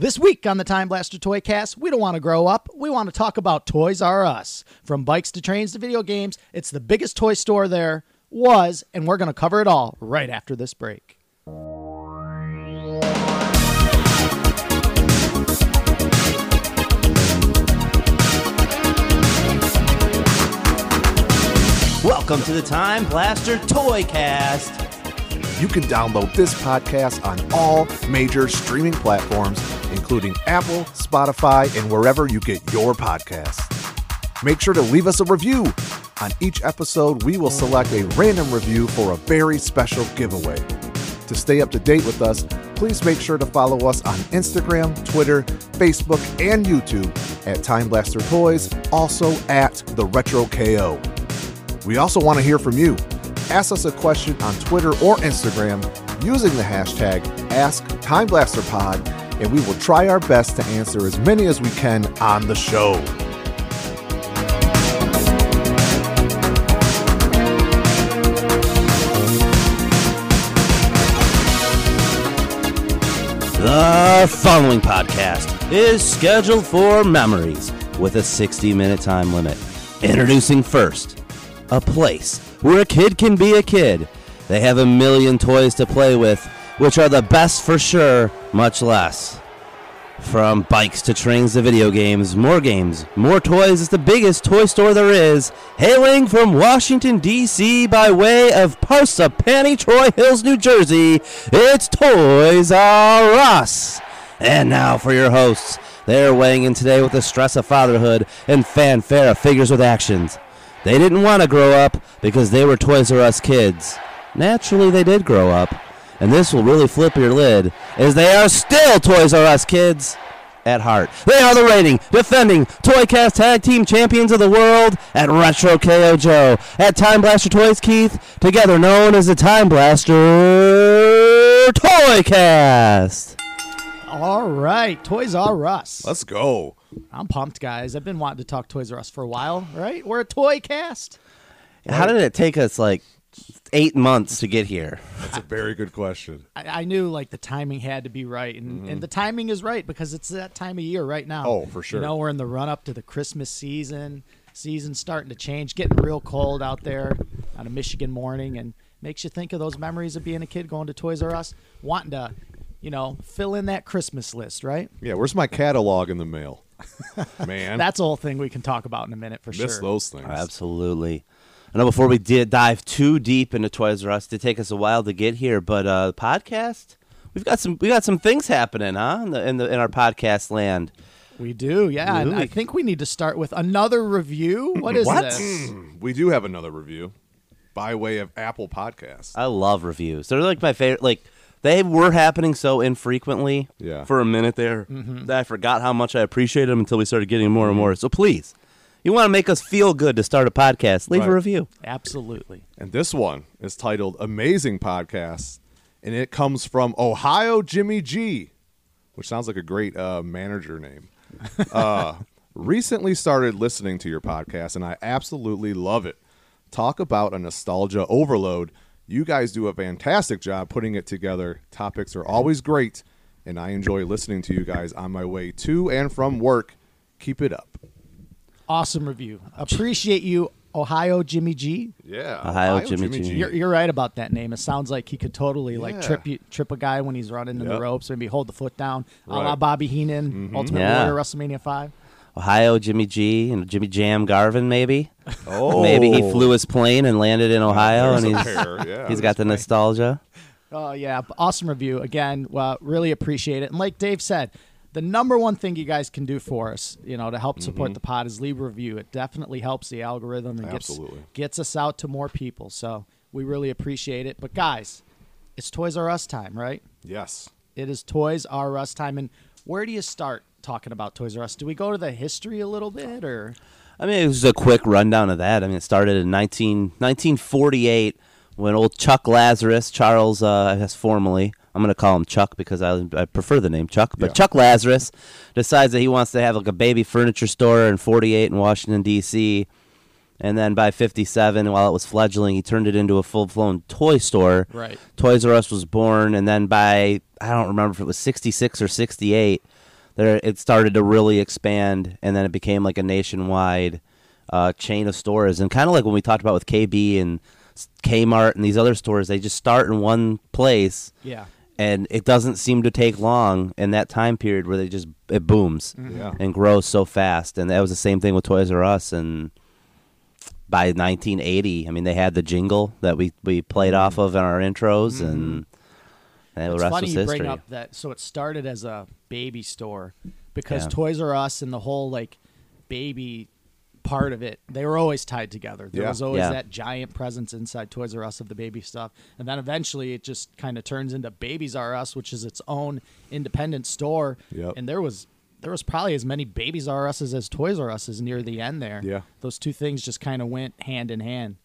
This week on the Time Blaster Toy Cast, we don't want to grow up. We want to talk about Toys R Us. From bikes to trains to video games, it's the biggest toy store there was, and we're going to cover it all right after this break. Welcome to the Time Blaster Toy Cast. You can download this podcast on all major streaming platforms, including Apple, Spotify, and wherever you get your podcasts. Make sure to leave us a review. On each episode, we will select a random review for a very special giveaway. To stay up to date with us, please make sure to follow us on Instagram, Twitter, Facebook, and YouTube at Time Blaster Toys, also at The Retro KO. We also want to hear from you. Ask us a question on Twitter or Instagram using the hashtag AskTimeBlasterPod, and we will try our best to answer as many as we can on the show. The following podcast is scheduled for memories with a 60 minute time limit. Introducing first, a place where a kid can be a kid. They have a million toys to play with, which are the best for sure, much less. From bikes to trains to video games, more games, more toys is the biggest toy store there is. Hailing from Washington, D.C. by way of Parsippany Troy Hills, New Jersey, it's Toys R Us. And now for your hosts. They're weighing in today with the stress of fatherhood and fanfare of figures with actions. They didn't want to grow up because they were Toys R Us kids. Naturally, they did grow up. And this will really flip your lid, as they are still Toys R Us kids at heart. They are the reigning, defending Toycast Tag Team Champions of the World at Retro KO Joe, at Time Blaster Toys Keith, together known as the Time Blaster Toycast. All right, Toys R Us. Let's go. I'm pumped, guys. I've been wanting to talk Toys R Us for a while, right? We're a toy cast. How did it take us like eight months to get here? That's a very good question. I, I knew like the timing had to be right, and, mm-hmm. and the timing is right because it's that time of year right now. Oh, for sure. You know, we're in the run up to the Christmas season. Season's starting to change, getting real cold out there on a Michigan morning, and makes you think of those memories of being a kid going to Toys R Us, wanting to, you know, fill in that Christmas list, right? Yeah, where's my catalog in the mail? Man, That's a whole thing we can talk about in a minute for miss sure. those things. Absolutely. I know before we did dive too deep into Toys R Us, it did take us a while to get here, but uh, the podcast, we've got some we got some things happening, huh? In the in, the, in our podcast land. We do, yeah. And I think we need to start with another review. What is What? this? Hmm, we do have another review by way of Apple Podcasts. I love reviews. They're like my favorite. Like they were happening so infrequently. Yeah. For a minute there, mm-hmm. that I forgot how much I appreciated them until we started getting more and mm-hmm. more. So please, you want to make us feel good to start a podcast? Leave a review. Absolutely. And this one is titled Amazing Podcasts, and it comes from Ohio Jimmy G, which sounds like a great uh, manager name. Uh, recently started listening to your podcast, and I absolutely love it. Talk about a nostalgia overload. You guys do a fantastic job putting it together. Topics are always great, and I enjoy listening to you guys on my way to and from work. Keep it up. Awesome review. Appreciate you, Ohio Jimmy G. Yeah. Ohio Jimmy G. You're, you're right about that name. It sounds like he could totally like Yeah. trip you, trip a guy when he's running in the ropes, maybe hold the foot down, a la Right. Mm-hmm. Bobby Heenan, Ultimate Yeah. Warrior, WrestleMania Five. Ohio Jimmy G and Jimmy Jam Garvin, maybe. Oh. Maybe he flew his plane and landed in Ohio, There's and he's yeah, he's got the there's nostalgia. Oh yeah, awesome review again. Well, really appreciate it. And like Dave said, the number one thing you guys can do for us, you know, to help support Mm-hmm. the pod is leave a review. It definitely helps the algorithm and Absolutely. gets gets us out to more people. So we really appreciate it. But guys, it's Toys R Us time, right? Yes. It is Toys R Us time. And where do you start talking about Toys R Us? Do we go to the history a little bit, or I mean, it was a quick rundown of that. I mean, it started in 19, 1948 when old Chuck Lazarus, Charles, uh, I guess formally, I'm going to call him Chuck because I, I prefer the name Chuck, but Yeah. Chuck Lazarus decides that he wants to have like a baby furniture store in 48 in Washington, D.C. And then by 57, while it was fledgling, he turned it into a full blown toy store. Right. Toys R Us was born. And then by, I don't remember if it was 66 or 68, there it started to really expand, and then it became like a nationwide uh, chain of stores. And kind of like when we talked about with KB and Kmart and these other stores, they just start in one place, Yeah. And it doesn't seem to take long in that time period where they just it booms Yeah. and grows so fast. And that was the same thing with Toys R Us. And by 1980, I mean they had the jingle that we we played off of in our intros, and, and the Mm-hmm. It's rest funny was you history. bring up that. So it started as a baby store because Yeah. Toys R Us and the whole like baby part of it, they were always tied together. There Yeah. was always Yeah. that giant presence inside Toys R Us of the baby stuff, and then eventually it just kind of turns into Babies R Us, which is its own independent store. Yep. And there was there was probably as many Babies R Us's as Toys R Us's near the end there. Yeah. Those two things just kind of went hand in hand,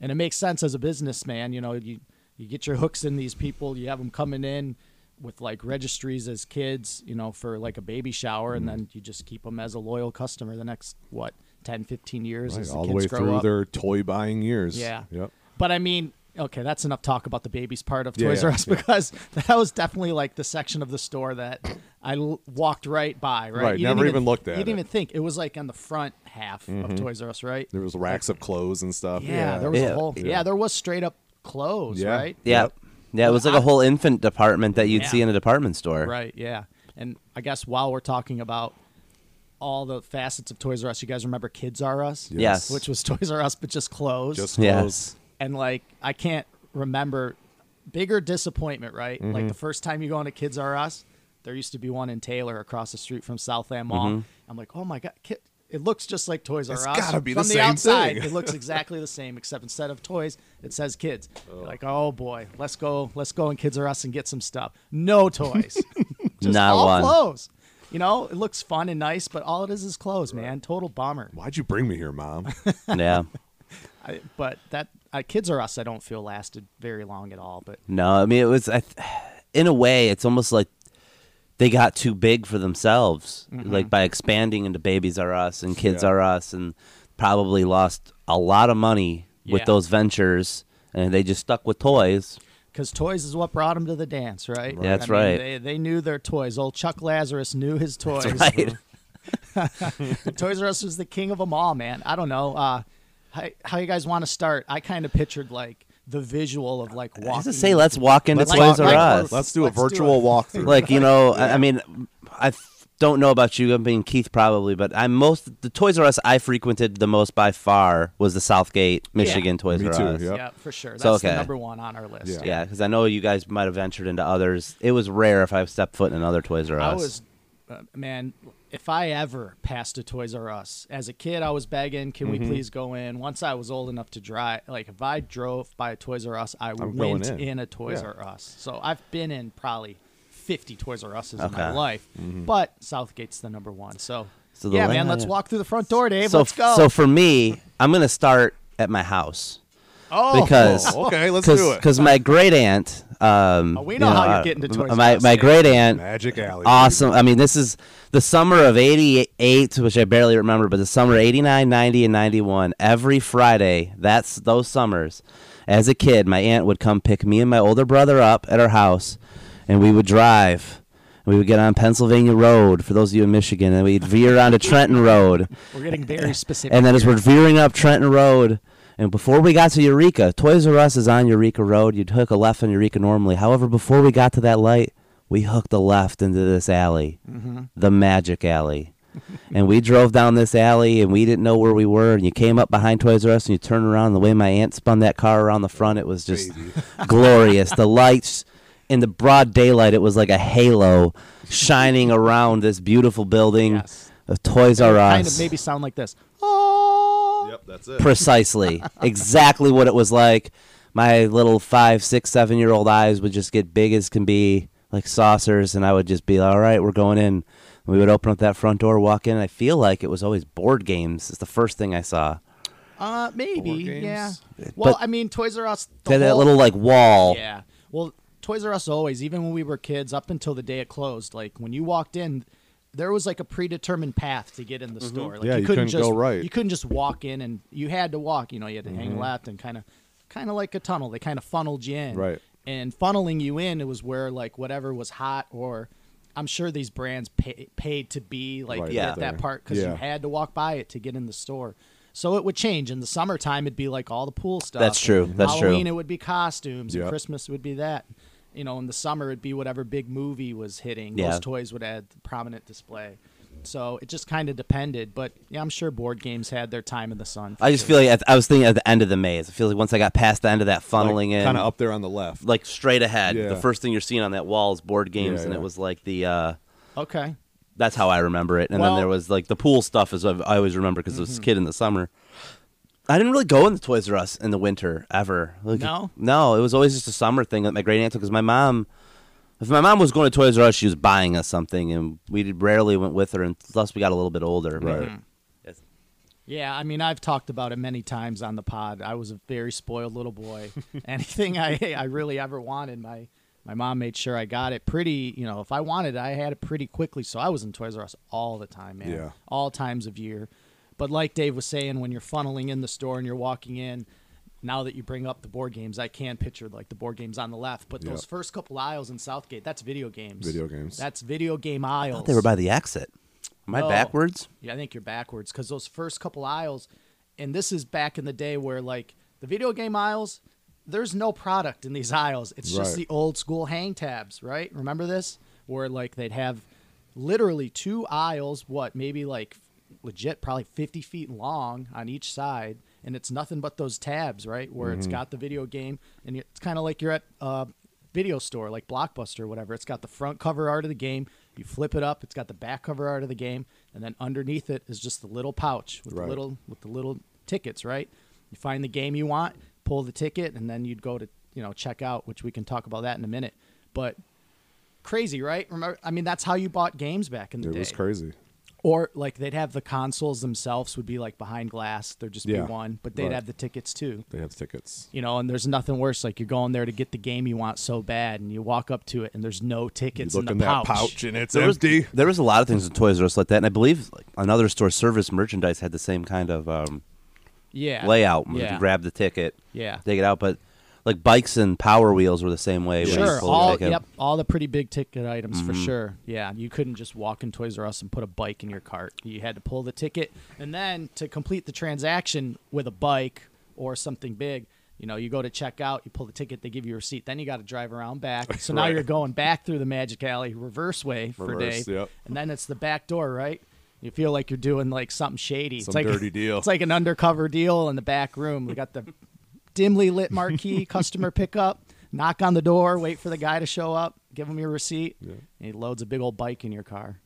and it makes sense as a businessman. You know, you you get your hooks in these people, you have them coming in with like registries as kids, you know, for like a baby shower, and Mm-hmm. then you just keep them as a loyal customer the next what 10, 15 years Right, as all the the way grow through up. their toy buying years. Yeah. Yep. But I mean, okay, that's enough talk about the babies part of Yeah, Toys yeah, R Us yeah. because that was definitely like the section of the store that I l- walked right by. Right, Right, You never didn't even looked at You didn't. Mm-hmm. even think it was like on the front half of Toys R Us, right? There was racks of clothes and stuff. Yeah, there was Yeah. a whole. Yeah. there was straight up clothes, Yeah. right? Yeah. Yep. Yeah, it was like a whole infant department that you'd Yeah. see in a department store. Right, yeah. And I guess while we're talking about all the facets of Toys R Us, you guys remember Kids R Us? Yes. Which was Toys R Us, but just clothes. Just clothes. Yes. and like I can't remember bigger disappointment, right? Mm-hmm. Like the first time you go into Kids R Us, there used to be one in Taylor across the street from Southland Mall. Mm-hmm. I'm like, oh my god, Kid, it looks just like Toys R It's Us. gotta be from the the, same outside. thing. it looks exactly the same, except instead of toys, it says kids. You're like, oh boy, let's go, let's go in Kids R Us and get some stuff. No toys, just Not all one. clothes. You know, it looks fun and nice, but all it is is clothes, man. Total bummer. Why'd you bring me here, mom? yeah. I, but that uh, Kids are Us, I don't feel lasted very long at all. But No, I mean it was. I, th- in a way, it's almost like they got too big for themselves, like by expanding into Babies Are Us and Kids Yeah. R Us, and probably lost a lot of money with Yeah. those ventures, and they just stuck with toys. Because toys is what brought them to the dance, right? That's I mean, right. They, they knew their toys. Old Chuck Lazarus knew his toys. Right. toys R Us was the king of them all, man. I don't know uh, how, how you guys want to start. I kind of pictured like the visual of like I walking. was to say, let's walk into Let's Toys talk- R Us. Let's do a Let's do virtual it. walkthrough. like you know, I, I mean, I f- don't know about you. I mean, Keith probably, but I'm most the Toys R Us I frequented the most by far was the Southgate, Michigan Toys Me R too, Us. Yep. Yeah, for sure. That's So, the okay. number one on our list. Yeah. Yeah, because I know you guys might have ventured into others. It was rare if I stepped foot in another Toys R Us. I was, uh, man. If I ever passed a Toys R Us as a kid, I was begging, "Can Mm-hmm. we please go in?" Once I was old enough to drive, like if I drove by a Toys R Us, I going went in. in. a Toys Yeah. R Us. So I've been in probably fifty Toys R Us's in my Okay. life, Mm-hmm. but Southgate's the number one. So, So the yeah, la- man, let's walk through the front door, Dave. so let's go. so for me, I'm gonna start at my house oh, because Oh, okay, let's do it. because my great aunt. Um, Oh, we you know how you're uh, getting to Toys R My Us, my Dave. great aunt Magic Alley. awesome. I mean, this is the summer of 88, which I barely remember, but the summer of 89, 90, and 91. Every Friday, that's those summers. As a kid, my aunt would come pick me and my older brother up at our house, and we would drive. We would get on Pennsylvania Road, for those of you in Michigan, and we'd veer onto Trenton Road. we're getting very specific. And then as we're veering up Trenton Road, and before we got to Eureka, Toys R Us is on Eureka Road. You'd hook a left on Eureka normally. However, before we got to that light, we hooked a left into this alley, mm-hmm. the Magic Alley. and we drove down this alley, and we didn't know where we were. And you came up behind Toys R Us, and you turned around. The way my aunt spun that car around the front, it was just glorious. The lights in the broad daylight, it was like a halo shining around this beautiful building Yes. of Toys R Us. kind of maybe sound like this. Oh, Yep, that's it. precisely exactly what it was like my little five six seven year old eyes would just get big as can be like saucers and i would just be like, all right we're going in we would open up that front door walk in and i feel like it was always board games it's the first thing i saw Uh, maybe, games? yeah. Well, But- I mean, Toys R Us. the they had that whole- little like wall Yeah. Well, Toys R Us always, even when we were kids, up until the day it closed, like when you walked in, there was like a predetermined path to get in the store. Like Mm-hmm. Yeah, you couldn't couldn't just go right. You couldn't just walk in, and you had to walk. You know, you had to Mm-hmm. hang left and kind of, kind of like a tunnel. They kind of funneled you in. Right. And funneling you in, it was where like whatever was hot or I'm sure these brands pay, paid to be like Right at that part because Yeah. you had to walk by it to get in the store. So it would change in the summertime. It'd be like all the pool stuff. That's true. And That's true. Halloween, it would be costumes. Yep. And Christmas would be that. You know, in the summer, it'd be whatever big movie was hitting. Yeah. Those toys would add prominent display. So it just kind of depended. But yeah, I'm sure board games had their time in the sun. I just sure. feel like at, I was thinking at the end of the maze. I feel like once I got past the end of that funneling in, kind of up there on the left. like straight ahead, Yeah. the first thing you're seeing on that wall is board games, Yeah, and yeah. it was like the. Uh, Okay. that's how I remember it. And Well- then there was like the pool stuff, is what I always remember because I Mm-hmm. was a kid in the summer. I didn't really go into Toys R Us in the winter ever. Like, No? no, it was always just a summer thing that my great aunt took. Because my mom, if my mom was going to Toys R Us, she was buying us something, and we rarely went with her unless we got a little bit older. Right. Mm-hmm. Yeah, I mean, I've talked about it many times on the pod. I was a very spoiled little boy. Anything I I really ever wanted, my my mom made sure I got it pretty. You know, if I wanted, it, I had it pretty quickly. So I was in Toys R Us all the time, man. Yeah. all times of year. But like Dave was saying, when you're funneling in the store and you're walking in, now that you bring up the board games, I can picture like the board games on the left. But Yep. those first couple aisles in Southgate, that's video games. Video games. That's video game I aisles. thought they were by the exit. Am I No. backwards? Yeah, I think you're backwards because those first couple aisles, and this is back in the day where like the video game aisles, there's no product in these aisles. It's just the old school hang tabs, right? Remember this? Where like they'd have literally two aisles, what maybe like legit probably 50 feet long on each side, and it's nothing but those tabs, right? Where Mm-hmm. it's got the video game, and it's kind of like you're at a video store, like Blockbuster or whatever. It's got the front cover art of the game. You flip it up, it's got the back cover art of the game, and then underneath it is just the little pouch with Right. the little with the little tickets, right? You find the game you want, pull the ticket, and then you'd go to you know check out, which we can talk about that in a minute. But crazy, right? Remember, I mean, that's how you bought games back in the It day. It was crazy. Or like they'd have the consoles themselves would be like behind glass. There'd just Yeah. be one, but they'd Right. have the tickets too. They have tickets. You know, and there's nothing worse. Like you're going there to get the game you want so bad, and you walk up to it, and there's no You tickets look in the in that pouch. pouch and it's There was, empty. there was a lot of things in Toys R Us like that, and I believe like another store, Service Merchandise, had the same kind of um, Yeah. layout. where Yeah. You grab the ticket, Yeah. take it out, but like bikes and Power Wheels were the same way. Sure. All yep. All the pretty big ticket items Mm-hmm. for sure. Yeah. You couldn't just walk in Toys R Us and put a bike in your cart. You had to pull the ticket, and then to complete the transaction with a bike or something big. You know, you go to check out, you pull the ticket, they give you a receipt. Then you got to drive around back. So now Right. you're going back through the Magic Alley reverse way for Reverse, Dave, yep. and then it's the back door, right? You feel like you're doing like something shady. Some it's like dirty deal. It's like an undercover deal in the back room. We got the dimly lit marquee customer pickup. Knock on the door, wait for the guy to show up, give him your receipt, and he loads a big old bike in your car.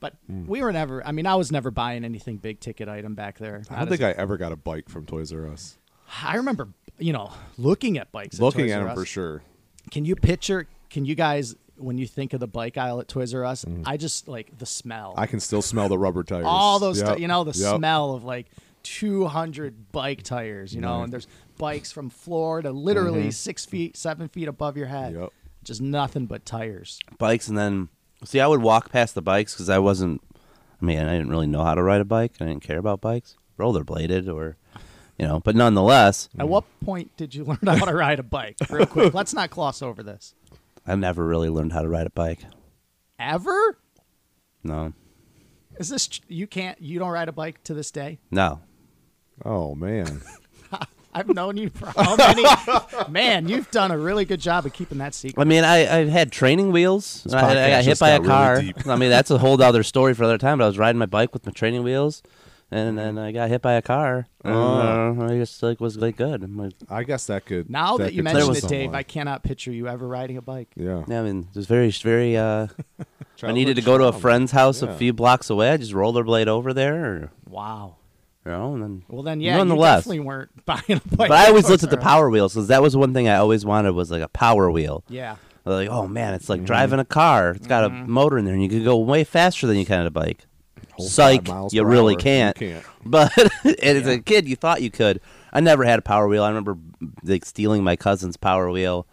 But Hmm. we were never. I mean, I was never buying anything big ticket item back there. I don't think I ever got a bike from Toys R Us. I remember, you know, looking at bikes. Looking Toys at them for sure. Can you picture? Can you guys, when you think of the bike aisle at Toys R Us, Mm-hmm. I just like the smell. I can still smell the rubber tires. all those, Yep. ti- you know, the Yep. smell of like 200 bike tires, you know, Right. and there's bikes from floor to literally six feet, seven feet above your head. Mm-hmm. Yep. Just nothing but tires. bikes, and then see, I would walk past the bikes because I wasn't. I mean, I didn't really know how to ride a bike. I didn't care about bikes, rollerbladed or, you know. But nonetheless, At what point did you learn how to ride a bike? Real quick, let's not gloss over this. I never really learned how to ride a bike. Ever? No, Is this you can't you don't ride a bike to this day? no. Oh man. I've known you for how many? Man, you've done a really good job of keeping that secret. I mean, I, I had training wheels. I, I got hit by a got really car. deep. I mean, that's a whole other story for another time. But I was riding my bike with my training wheels, and then I got hit by a car. And, Oh. uh, I just like was like good. I'm like, I guess that could. Now that, you could mention tell it, Dave. I cannot picture you ever riding a bike. yeah. yeah, I mean, it was very, very. Uh, I needed to go to a friend's house Yeah. a few blocks away. I just rollerblade over there, or, Wow. You know, and then. Well, then, yeah, you definitely weren't buying a bike. But I always looked at the Toys R Us. power wheels because that was one thing I always wanted was like a power wheel. Yeah. Like, oh man, it's Mm-hmm. like driving a car. It's got a motor in there, and you can go way faster than you can on a bike. Whole Psych, five miles you per really hour. can't. You can't. But as a kid, you thought you could. I never had a power wheel. I remember like stealing my cousin's power wheel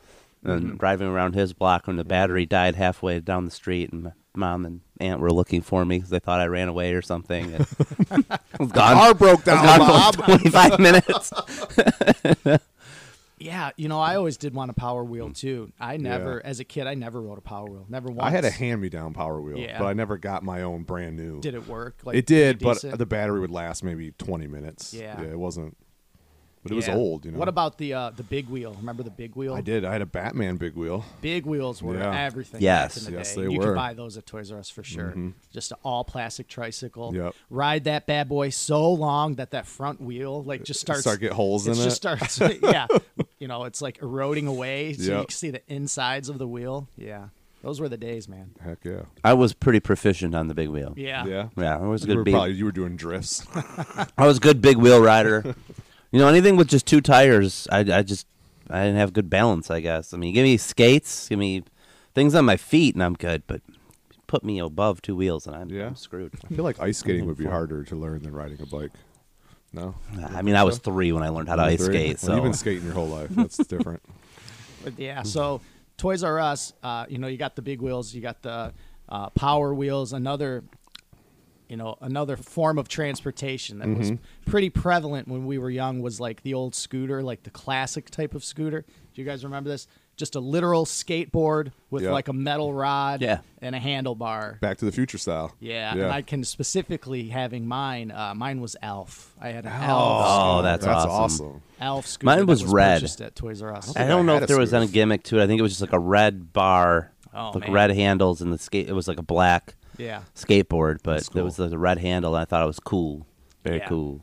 and Mm-hmm. driving around his block when the battery died halfway down the street, and my mom and aunt were looking for me because they thought I ran away or something. And I was gone. Car broke I was down, gone Bob. for 25 minutes. Yeah, you know, I always did want a Power Wheel mm. too. I never, Yeah. as a kid, I never rode a Power Wheel. Never once. I had a hand-me-down Power Wheel, Yeah. but I never got my own brand new. Did it work? Like it did, but decent? the battery would last maybe 20 minutes. Yeah. it wasn't. But it was Yeah. old, you know. What about the uh, the big wheel? Remember the big wheel? I did. I had a Batman big wheel. Big wheels were Yeah. everything. Yes. back in the Yes, day. they you were. could buy those at Toys R Us for sure. Just an all plastic tricycle. Yep. Ride that bad boy so long that that front wheel like just starts Start get holes in it. it. Just starts. yeah. You know, it's like eroding away, so you Yep. can see the insides of the wheel. Yeah. Those were the days, man. Heck yeah. I was pretty proficient on the big wheel. Yeah. Yeah. Yeah, I was a You good were big. probably you were doing drifts. I was a good big wheel rider. You know, anything with just two tires, I, I just I didn't have good balance. I guess. I mean, give me skates, give me things on my feet, and I'm good. But put me above two wheels, and I'm, Yeah. I'm screwed. I feel like ice skating would be harder to learn than riding a bike. No. I mean, I was three when I learned how to ice Three? skate. Well, So you've been skating your whole life. That's different. But yeah, so Toys R Us, uh, you know, you got the big wheels, you got the uh, power wheels, another, you know, another form of transportation that was pretty prevalent when we were young was like the old scooter, like the classic type of scooter. Do you guys remember this? Just a literal skateboard with Yeah. like a metal rod Yeah. and a handlebar. Back to the Future style. Yeah, Yeah. and I can specifically having mine. Uh, mine was Elf. I had an Oh, Elf. that's that's awesome. awesome. Elf scooter. Mine that was red. purchased at Toys R Us. I think don't I know if a there was any gimmick to it. I think it was just like a red bar, Oh, like man. red handles, and the skate. It was like a black Yeah. skateboard, but That's there was cool. the red handle, and I thought it was cool. Very Yeah. cool.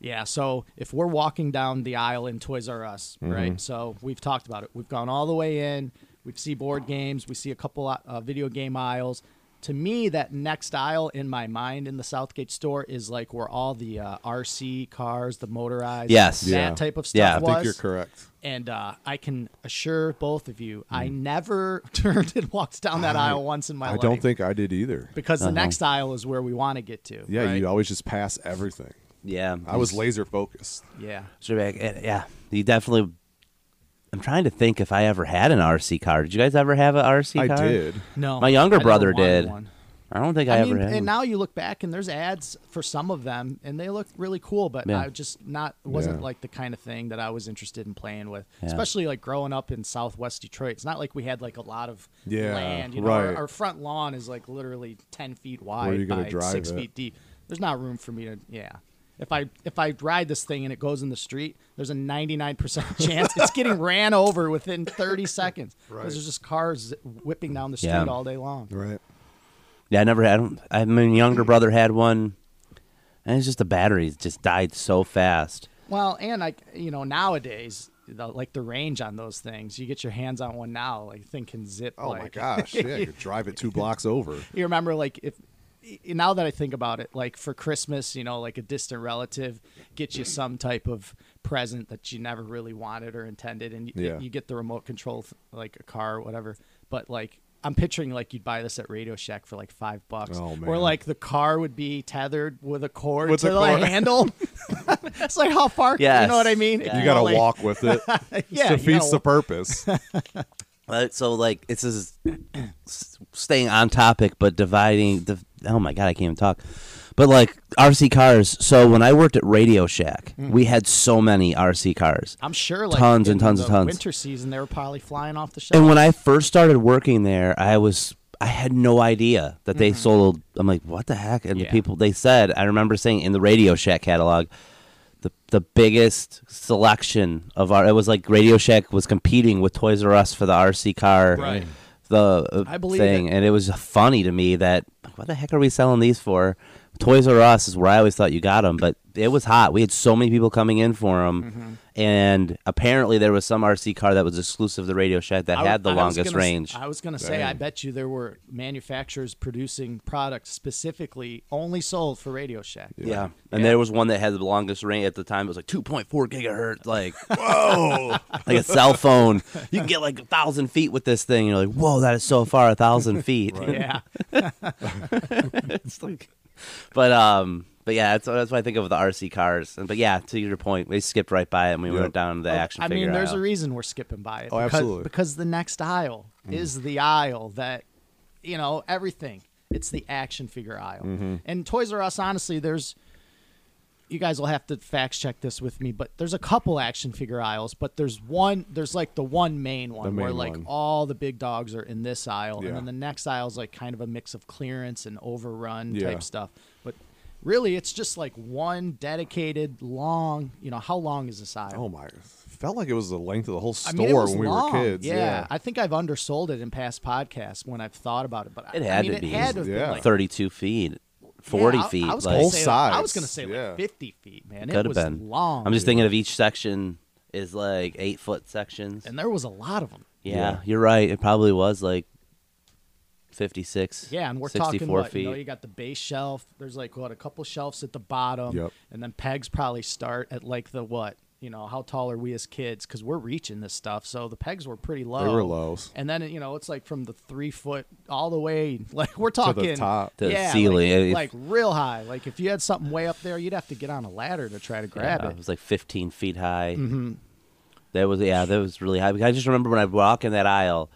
Yeah, so if we're walking down the aisle in Toys R Us, Mm-hmm. right? So we've talked about it. We've gone all the way in. We see board games. We see a couple uh, video game aisles. To me, that next aisle in my mind in the Southgate store is like where all the uh, RC cars, the motorized, Yes. that Yeah. type of stuff Yeah. I I was. think you're correct. And uh, I can assure both of you, I Mm. never turned and walked down that aisle once in my I life. I don't think I did either. because the Uh-huh. next aisle is where we want to get to. Yeah, right? you always just pass everything. Yeah, I was laser focused. Yeah. Sure, yeah, you definitely. I'm trying to think if I ever had an RC car. Did you guys ever have an RC car? I did. No. My younger I brother did. one. I don't think I, I ever had. and one. now you look back and there's ads for some of them, and they look really cool. But Yeah. I just not wasn't Yeah. like the kind of thing that I was interested in playing with. Yeah. Especially like growing up in Southwest Detroit. It's not like we had like a lot of Yeah, land. You know, our, right. our front lawn is like literally ten feet wide you gonna by drive six it? feet deep. There's not room for me to. Yeah. If I if I ride this thing and it goes in the street, there's a 99% chance it's getting ran over within 30 seconds because Right. there's just cars whipping down the street Yeah. all day long. Right. yeah, I never had. one. I mean, younger brother had one, and it's just the batteries just died so fast. Well, and like you know, nowadays, the, like the range on those things, you get your hands on one now, like thing can zip. Oh my gosh. Yeah, you could drive it two blocks over. you remember like if now that I think about it, like for Christmas, you know, like a distant relative gets you some type of present that you never really wanted or intended, and you, Yeah. you get the remote control, like a car or whatever. But like. I'm picturing like you'd buy this at Radio Shack for like five bucks, Oh, where man. like the car would be tethered with a cord With to the cord. handle. it's like how far, you know what I mean? Yeah. You got to Like- walk with it. Yeah, you defeats gotta- the purpose. Uh, so like it's just s- staying on topic, but dividing. The, oh my god, I can't even talk. But like RC cars. So when I worked at Radio Shack, Mm-hmm. we had so many RC cars. I'm sure, like Tons and tons the and tons. Winter season, they were probably flying off the shelf. And when I first started working there, I was I had no idea that they sold. I'm like, what the heck? And the Mm-hmm. People they said, I remember saying in the Radio Shack catalog, the the biggest selection of our. It was like Radio Shack was competing with Toys R Us for the RC car. Right. The uh, I believe thing, it. and it was funny to me that what the heck are we selling these for? Toys R Us is where I always thought you got them, but it was hot. We had so many people coming in for them, Mm-hmm. And apparently there was some RC car that was exclusive to Radio Shack that I- had the I longest gonna range. I was going to say, I bet you there were manufacturers producing products specifically only sold for Radio Shack. Yeah. And Yeah. there was one that had the longest range at the time. It was like 2.4 gigahertz. Like, whoa. like a cell phone. You can get like a thousand feet with this thing. You're like, whoa, that is so far, a thousand feet. Yeah. it's like, but, um, but yeah, that's, that's what I think of the RC cars. But yeah, to your point, we skipped right by it and we Yep. went down to the action figure. I figure mean, there's aisle. a reason we're skipping by it. Oh, because, absolutely. Because the next aisle is the aisle that, you know, everything. It's the action figure aisle. Mm-hmm. And Toys R Us, honestly, there's you guys will have to fact check this with me, but there's a couple action figure aisles, but there's one, there's like the one main one The where like one. all the big dogs are in this aisle, Yeah. and then the next aisle is like kind of a mix of clearance and overrun Yeah. type stuff. But really, it's just like one dedicated long. You know, how long is this aisle? Oh my! Felt like it was the length of the whole I store mean, it was when we long. were kids. Yeah. I think I've undersold it in past podcasts when I've thought about it, but I- It I had mean, to it be. had to have Yeah. like 32 feet, 40 Yeah, I- feet. I was like, gonna Both say, I was sides, gonna say yeah. like 50 feet, man. could it have was been long. I'm just thinking of each section is like eight foot sections. and there was a lot of them. yeah, Yeah. you're right. It probably was like 56. Yeah, and we're 64 talking what feet. you know. You got the base shelf. There's like what a couple shelves at the bottom, Yep. and then pegs probably start at like the what you know how tall are we as kids because we're reaching this stuff. So the pegs were pretty low. They were lows. And then you know it's like from the three foot all the way like we're talking top. To the ceiling. If- like, like real high. Like if you had something way up there, you'd have to get on a ladder to try to grab yeah, it. was like 15 feet high. Mm-hmm. That was yeah, that was really high. I just remember when I walk in that aisle.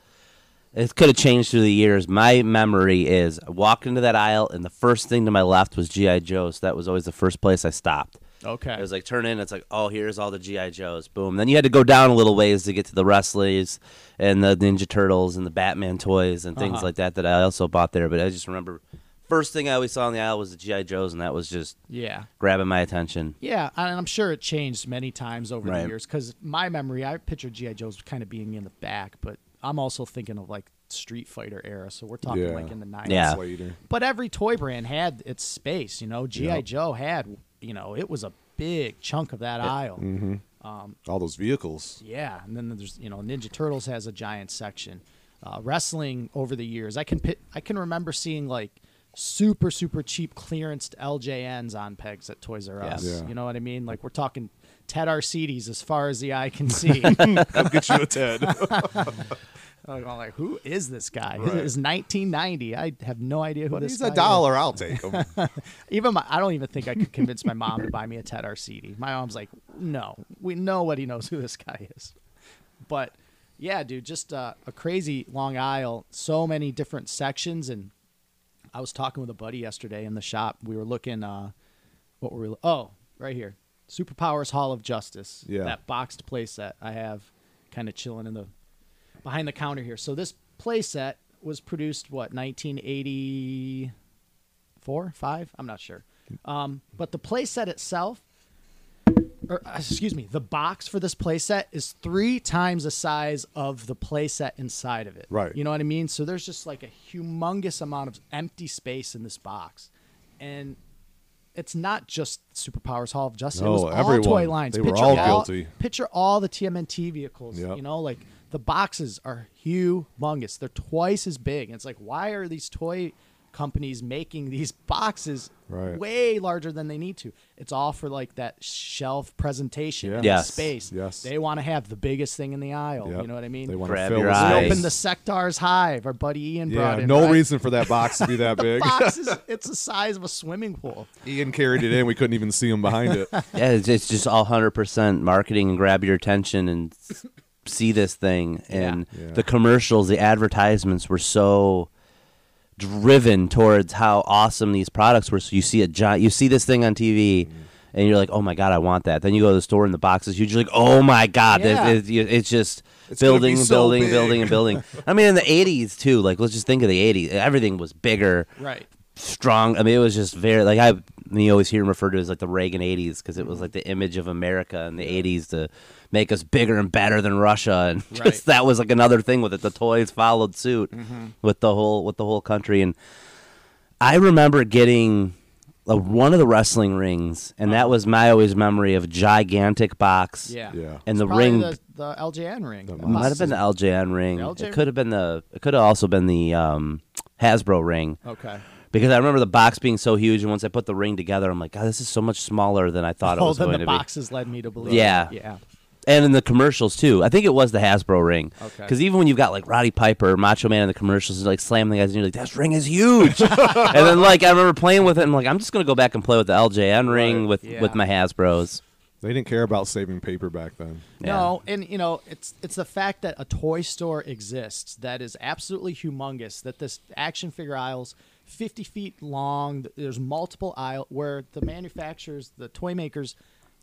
It could have changed through the years. My memory is I walked into that aisle, and the first thing to my left was GI Joe. So that was always the first place I stopped. Okay. It was like turn in. It's like oh, here's all the GI Joes. Boom. Then you had to go down a little ways to get to the Wrestlers and the Ninja Turtles and the Batman toys and things Uh-huh. like that that I also bought there. But I just remember first thing I always saw in the aisle was the GI Joes, and that was just yeah. grabbing my attention. Yeah, and I'm sure it changed many times over Right. the years. Because my memory, I pictured GI Joe's kind of being in the back, but I'm also thinking of like Street Fighter era. So we're talking Yeah. like in the 90s. Yeah. Later. But every toy brand had its space. You know, GI Yep. Joe had. You know, it was a big chunk of that aisle. Mm-hmm. All those vehicles. Yeah, and then there's you know Ninja Turtles has a giant section. Uh, wrestling over the years, I can pi- I can remember seeing like super super cheap clearance LJNs on pegs at Toys R Us. Yeah. You know what I mean? Like we're talking Ted Arcidis as far as the eye can see. I'll get you a Ted. I'm like, who is this guy? Right. It's 1990. I have no idea who but this he's guy a is. dollar. I'll take him. Even my, I don't even think I could convince my mom to buy me a Ted Arcidi. My mom's like, no, we nobody knows who this guy is. But yeah, dude, just uh, a crazy long aisle, so many different sections, and I was talking with a buddy yesterday in the shop. We were looking, uh, what were we? Oh, right here, Superpowers Hall of Justice. Yeah. that boxed playset I have, kind of chilling in the behind the counter here. So this playset was produced what 1984, five? I'm not sure. Um, but the playset itself, or uh, excuse me, the box for this playset is three times the size of the playset inside of it. Right. You know what I mean? So there's just like a humongous amount of empty space in this box, and it's not just Superpowers Hall of Justice. it was all everyone. toy lines. They were Picture all guilty. Picture all the TMNT vehicles. Yep. You know, like the boxes are humongous. They're twice as big. And it's like, why are these toy companies making these boxes Right. way larger than they need to? It's all for like that shelf presentation Yeah. Yes. space. Yes. They want to have the biggest thing in the aisle. Yep. You know what I mean? They want Grab to fill your the eye. we opened the Sectaurs Hyve. Our buddy Ian brought Yeah, in. no right? reason for that box to be that big. Box is, it's the size of a swimming pool. Ian carried it in. We couldn't even see him behind it. Yeah, it's, it's just all hundred percent marketing and grab your attention and see this thing. And Yeah. Yeah. the commercials, the advertisements were so driven towards how awesome these products were. So you see a giant, you see this thing on TV. Mm. And you're like, oh my god, I want that. Then you go to the store and the box is huge. You're like, oh my god, Yeah. it- it- it's just It's building, so building, big. building, and building. I mean, in the '80s too. Like, let's just think of the '80s. Everything was bigger Right. strong. I mean, it was just very like I. You always hear him referred to as like the Reagan '80s because it was like the image of America in the '80s to make us bigger and better than Russia, and just Right. that was like another thing with it. The toys followed suit with the whole with the whole country, and I remember getting. uh one of the wrestling rings, and that was my always memory of gigantic box. Yeah. Yeah. and the ring the, the LJN ring. The might have been the LJN ring. The LJN it could have been the. It could have also been the um, Hasbro ring. Okay. Because I remember the box being so huge, and once I put the ring together, I'm like, God, this is so much smaller than I thought it Oh, was then going the to be. boxes led me to believe. Yeah. Yeah. And in the commercials too, I think it was the Hasbro ring. Okay. Because even when you've got like Roddy Piper, or Macho Man in the commercials, and like slamming the guys, and you're like, "That ring is huge." and then like I remember playing with it, and I'm like, I'm just gonna go back and play with the LJN ring with Yeah. with my Hasbros. They didn't care about saving paper back then. No, and you know, it's it's the fact that a toy store exists that is absolutely humongous. That this action figure aisles 50 feet long. There's multiple aisle where the manufacturers, the toy makers,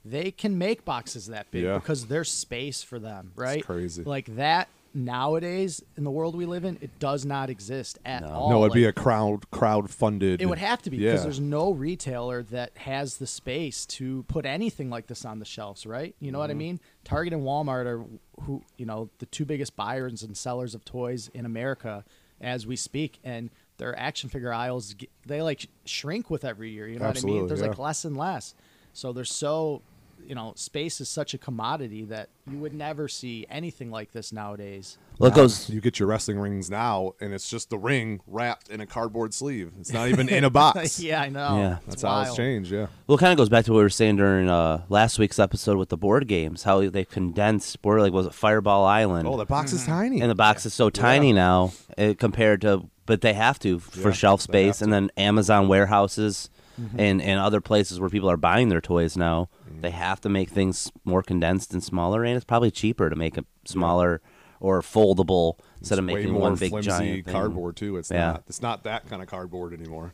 they can make boxes that big Yeah. because there's space for them, right? crazy. Like that nowadays in the world we live in, it does not exist at all. no, it'd be a crowd crowd funded. it would have to be because Yeah. there's no retailer that has the space to put anything like this on the shelves, right? You know what I Mm-hmm. mean? Target and Walmart are who you know the two biggest buyers and sellers of toys in America as we speak, and their action figure aisles they like shrink with every year. You know what I mean? There's like less and less, so there's so you know space is such a commodity that you would never see anything like this nowadays. Well, it goes. You get your wrestling rings now, and it's just the ring wrapped in a cardboard sleeve. It's not even in a box. yeah, I know. Yeah. It's That's how it's changed. Yeah. Well, it kind of goes back to what we were saying during uh, last week's episode with the board games. How they condensed board like was it Fireball Island? Oh, the box is tiny. and the box is so tiny now uh, compared to, but they have to for Yeah, shelf space, and then Amazon warehouses and and other places where people are buying their toys now. They have to make things more condensed and smaller, and it's probably cheaper to make it smaller or foldable instead of It's way making more one big flimsy giant thing. cardboard too. It's Yeah. not. It's not that kind of cardboard anymore.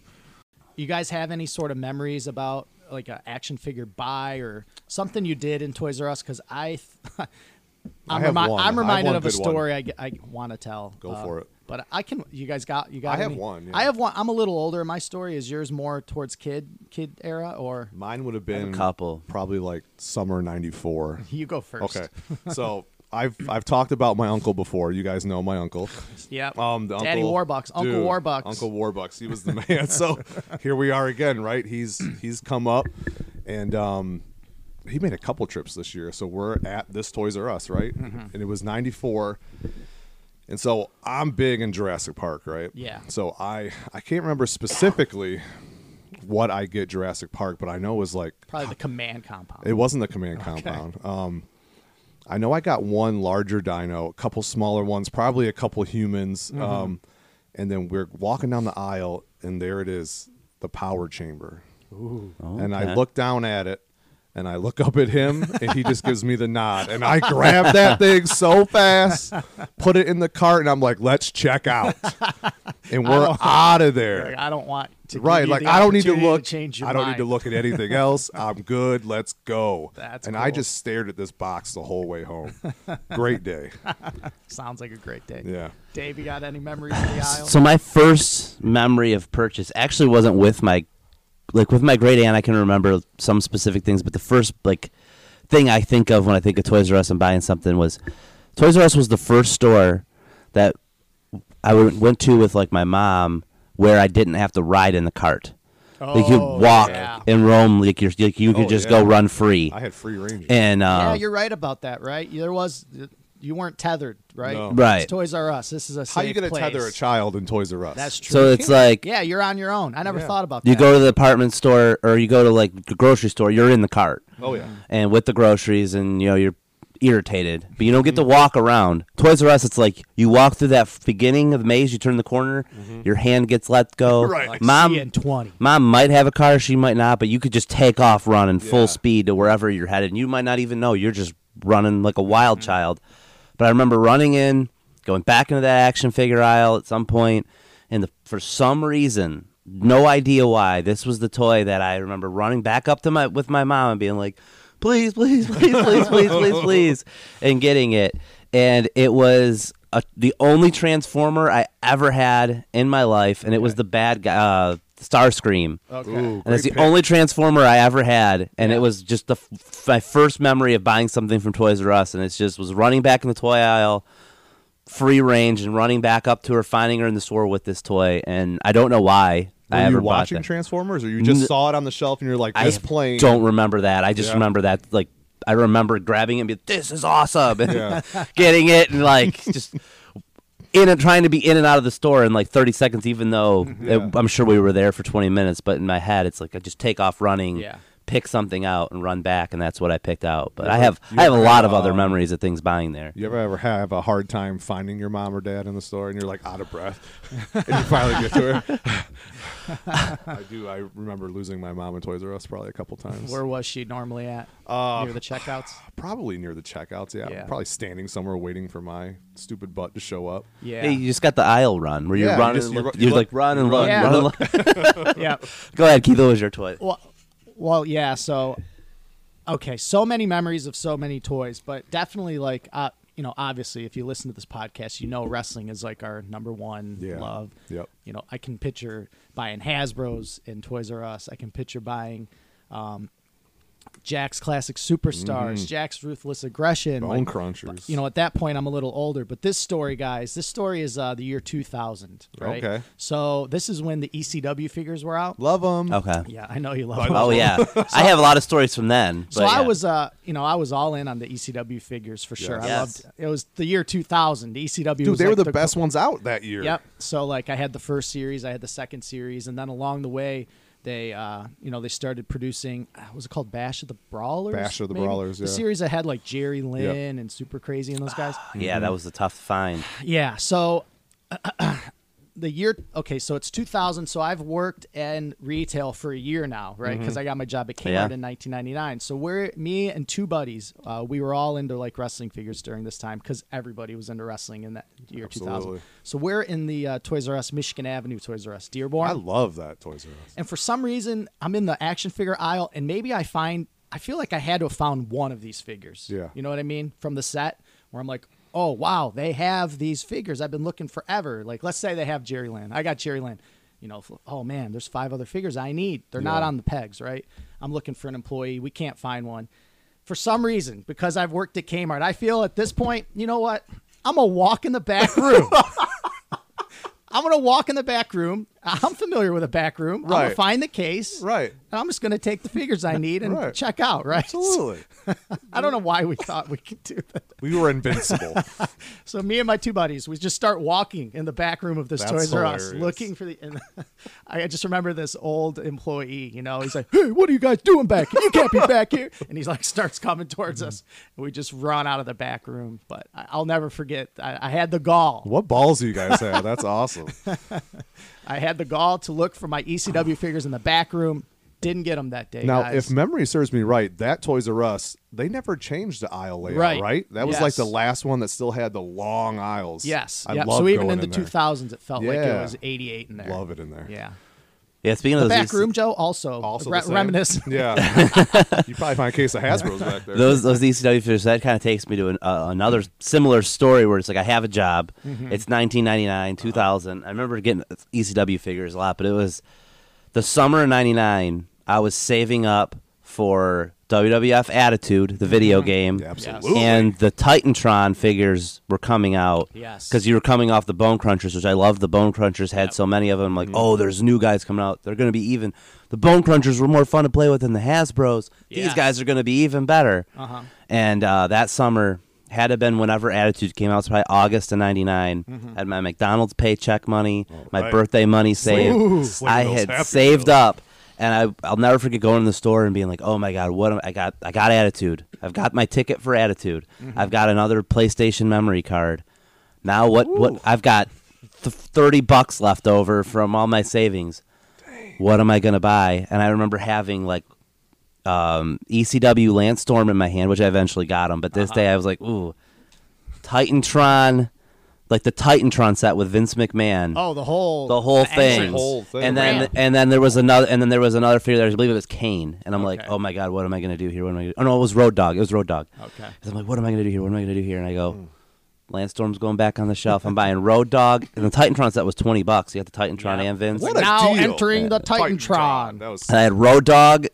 you guys have any sort of memories about like an action figure buy or something you did in Toys R Us? Because I, th- I'm, have remi- one. I'm reminded one of a good one. story I, I want to tell. Go Uh, for it. But I can. You guys got. You got. I have any? one, yeah. I have one. I'm a little older. My story is yours more towards kid kid era, or Mine would have been a couple. probably like summer '94. you go first. Okay, so I've I've talked about my uncle before. You guys know my uncle. Yep. Um, the Daddy uncle, Warbucks. Uncle Dude, Warbucks. Uncle Warbucks. He was the man. so here we are again, right? He's he's come up, and um, he made a couple trips this year. So we're at this Toys R Us, right? Mm-hmm. And it was '94. And so I'm big in Jurassic Park, right? Yeah. So I I can't remember specifically what I get Jurassic Park, but I know it was like Probably the command compound. it wasn't the command compound. Um, I know I got one larger dino, a couple smaller ones, probably a couple humans, Mm-hmm. um, and then we're walking down the aisle, and there it is, the power chamber. Ooh. And I Okay. look down at it, and I look up at him, and he just gives me the nod, and I grab that thing so fast, put it in the cart, and I'm like, "Let's check out," and we're out of there. Like, I don't want to. right like i don't need to opportunity look change your i don't mind. need to look at anything else. I'm good. Let's go. That's and i just stared at this box the whole way home. Great day. Sounds like a great day. yeah. Dave, you got any memories of the aisle? So my first memory of purchase actually wasn't with my like with my great aunt. I can remember some specific things, but the first like thing I think of when I think of Toys R Us and buying something was Toys R Us was the first store that I went went to with like my mom where I didn't have to ride in the cart. like you Oh, walk yeah. and roam like you're like you could Oh, just yeah. go run free. i had free range and uh, yeah, you're right about that, right? There was you weren't tethered, right? No. Right. It's Toys R Us. This is a how are you gonna tether a child in toys r us That's true. so it's like yeah, you're on your own. I never Yeah. thought about that. you go to the department store or you go to like the grocery store, you're in the cart. oh yeah and with the groceries and you know you're irritated but you don't get to Mm-hmm. walk around toys r us it's like you walk through that beginning of the maze you turn the corner your hand gets let go Mm-hmm. Right. Like mom C twenty. mom might have a car she might not but you could just take off running full speed to wherever you're headed and you might not even know you're just running like a wild Mm-hmm. child but i remember running in going back into that action figure aisle at some point and the, for some reason no idea why this was the toy that i remember running back up to my with my mom and being like please please please please please please please and getting it. And it was a, the only transformer i ever had in my life and it was the bad guy uh, starscream Okay. Ooh, and it's the pick. only transformer I ever had, and Yeah. it was just the f- my first memory of buying something from Toys R Us, and it just was running back in the toy aisle, free range, and running back up to her, finding her in the store with this toy, and I don't know why were I you ever bought watching that. transformers or you just N- saw it on the shelf and you're like I this plane don't remember that. I just Yeah. remember that like I remember grabbing it and being, "This is awesome," and Yeah. getting it and like just. In and trying to be in and out of the store in like 30 seconds, even though mm-hmm. Yeah. it- I'm sure we were there for 20 minutes. But in my head, it's like I just take off running, Yeah. Pick something out and run back, and that's what I picked out. But You I have I have a lot of other um, memories of things buying there. You ever ever have a hard time finding your mom or dad in the store, and you're like out of breath, and you finally get to her? I do. I remember losing my mom in Toys R Us probably a couple times. Where was she normally at? Uh, Near the checkouts. Probably near the checkouts. Yeah. Yeah. Probably standing somewhere waiting for my stupid butt to show up. Yeah. Hey, you just got the aisle run where you're Yeah, you running. just- and you look- ru- you you're look- like run and you run, run. run, and look. yeah. Go ahead, Keith. What was your toy? Well, well, yeah. So, okay, so many memories of so many toys, but definitely like, uh, you know, obviously, if you listen to this podcast, you know, wrestling is like our number one Yeah. love. Yep. You know, I can picture buying Hasbro's and Toys R Us. I can picture buying. Um, Jakks classic superstars, Jakks ruthless aggression, Mm-hmm. Bone like, crunchers. you know, at that point, I'm a little older, but this story, guys, this story is uh, the year 2000, right? Okay. So this is when the ECW figures were out. Love them. Okay. Yeah, I know you love. Them. Oh yeah, I have a lot of stories from then. So but I was, uh, you know, I was all in on the ECW figures for sure. I Yes. loved. It was the year 2000. The ECW. Dude, was they were like the, best ones out that year. Yep. So like, I had the first series, I had the second series, and then along the way, they, uh, you know, they started producing. Uh, was it called Bash of the Brawlers? Bash of the maybe? Brawlers, The series that had like Jerry Lynn and Super Crazy and those guys. yeah, that was a tough find. Yeah. So the year. Okay, so it's 2000. So I've worked in retail for a year now, right? Because I got my job at Kmart Yeah. in 1999. So we're me and two buddies. Uh, we were all into like wrestling figures during this time because everybody was into wrestling in that year Absolutely. 2000. So we're in the uh, Toys R Us, Michigan Avenue Toys R Us, Dearborn. I love that Toys R Us. And for some reason, I'm in the action figure aisle, and maybe I find I feel like I had to have found one of these figures. Yeah. You know what I mean? From the set, where I'm like, oh wow, they have these figures. I've been looking forever. Like, let's say they have Jerry Lynn. I got Jerry Lynn. You know, oh man, there's five other figures I need. They're not on the pegs, right? I'm looking for an employee. We can't find one. For some reason, because I've worked at Kmart, I feel at this point, you know what? I'm gonna walk in the back room. I'm gonna walk in the back room. I'm familiar with a back room. I'm gonna Right. find the case. Right. And I'm just gonna take the figures I need and Right. check out. Right. Absolutely. I don't know why we thought we could do that. we were invincible. So me and my two buddies, we just start walking in the back room of this That's Toys R Us, looking for the. And I just remember this old employee. You know, he's like, "Hey, what are you guys doing back here? You can't be back here!" And he's like, starts coming towards us, and we just run out of the back room. But I, I'll never forget. I, I had the gall. what balls do you guys have? That's awesome. I had the gall to look for my ECW figures in the back room. Didn't get them that day. Now, guys. if memory serves me right, that Toys R Us, they never changed the aisle layout, Right. right? That was Yes. like the last one that still had the long aisles. yes, I yeah. love So even going in the 2000s, it felt like it was 88 in there. Love it in there. Yeah. Yeah, speaking The of those back EC room, Joe, also, Also re- reminiscent. Yeah. you probably find a case of Hasbro's back there. those those ECW figures, that kind of takes me to an, uh, another similar story where it's like I have a job. Mm-hmm. It's 1999, 2000. I remember getting ECW figures a lot, but it was the summer of '99. I was saving up for WWF Attitude, the video game, absolutely. and the Titantron figures were coming out. Yes. because you were coming off the Bone Crunchers, which I love. The Bone Crunchers had Yep. so many of them. Like, Mm-hmm. oh, there's new guys coming out. They're going to be even. The Bone Crunchers were more fun to play with than the Hasbro's. These Yes. guys are going to be even better. Uh-huh. And uh, that summer had to been whenever Attitude came out. It's probably August of '99. Had my McDonald's paycheck money, my right. birthday money saved. Ooh. I those had happy saved bills. up, and I I'll never forget going in the store and being like, "Oh my god, what am, I got? I got Attitude. I've got my ticket for Attitude. I've got another PlayStation memory card. Now what? What? I've got th- thirty bucks left over from all my savings. What am I gonna buy? And I remember having like um, ECW Lance Storm in my hand, which I eventually got him. But this day I was like, ooh, Titantron, like the Titantron set with Vince McMahon. Oh, the whole the whole thing. whole thing, and then right. and then there was another and then there was another figure there. I believe it was Kane, and I'm like, oh my god, what am I gonna do here? What am I? Gonna do? Oh no, it was Road Dog. It was Road Dog. Okay. 'Cause I'm like, what am I gonna do here? What am I gonna do here? And I go, Hmm. Lance Storm's going back on the shelf. I'm buying Road Dog, and the Titantron set was twenty bucks. You got the Titantron Yeah. and Vince. What a now deal. entering the Titantron. That was And I had Road Dog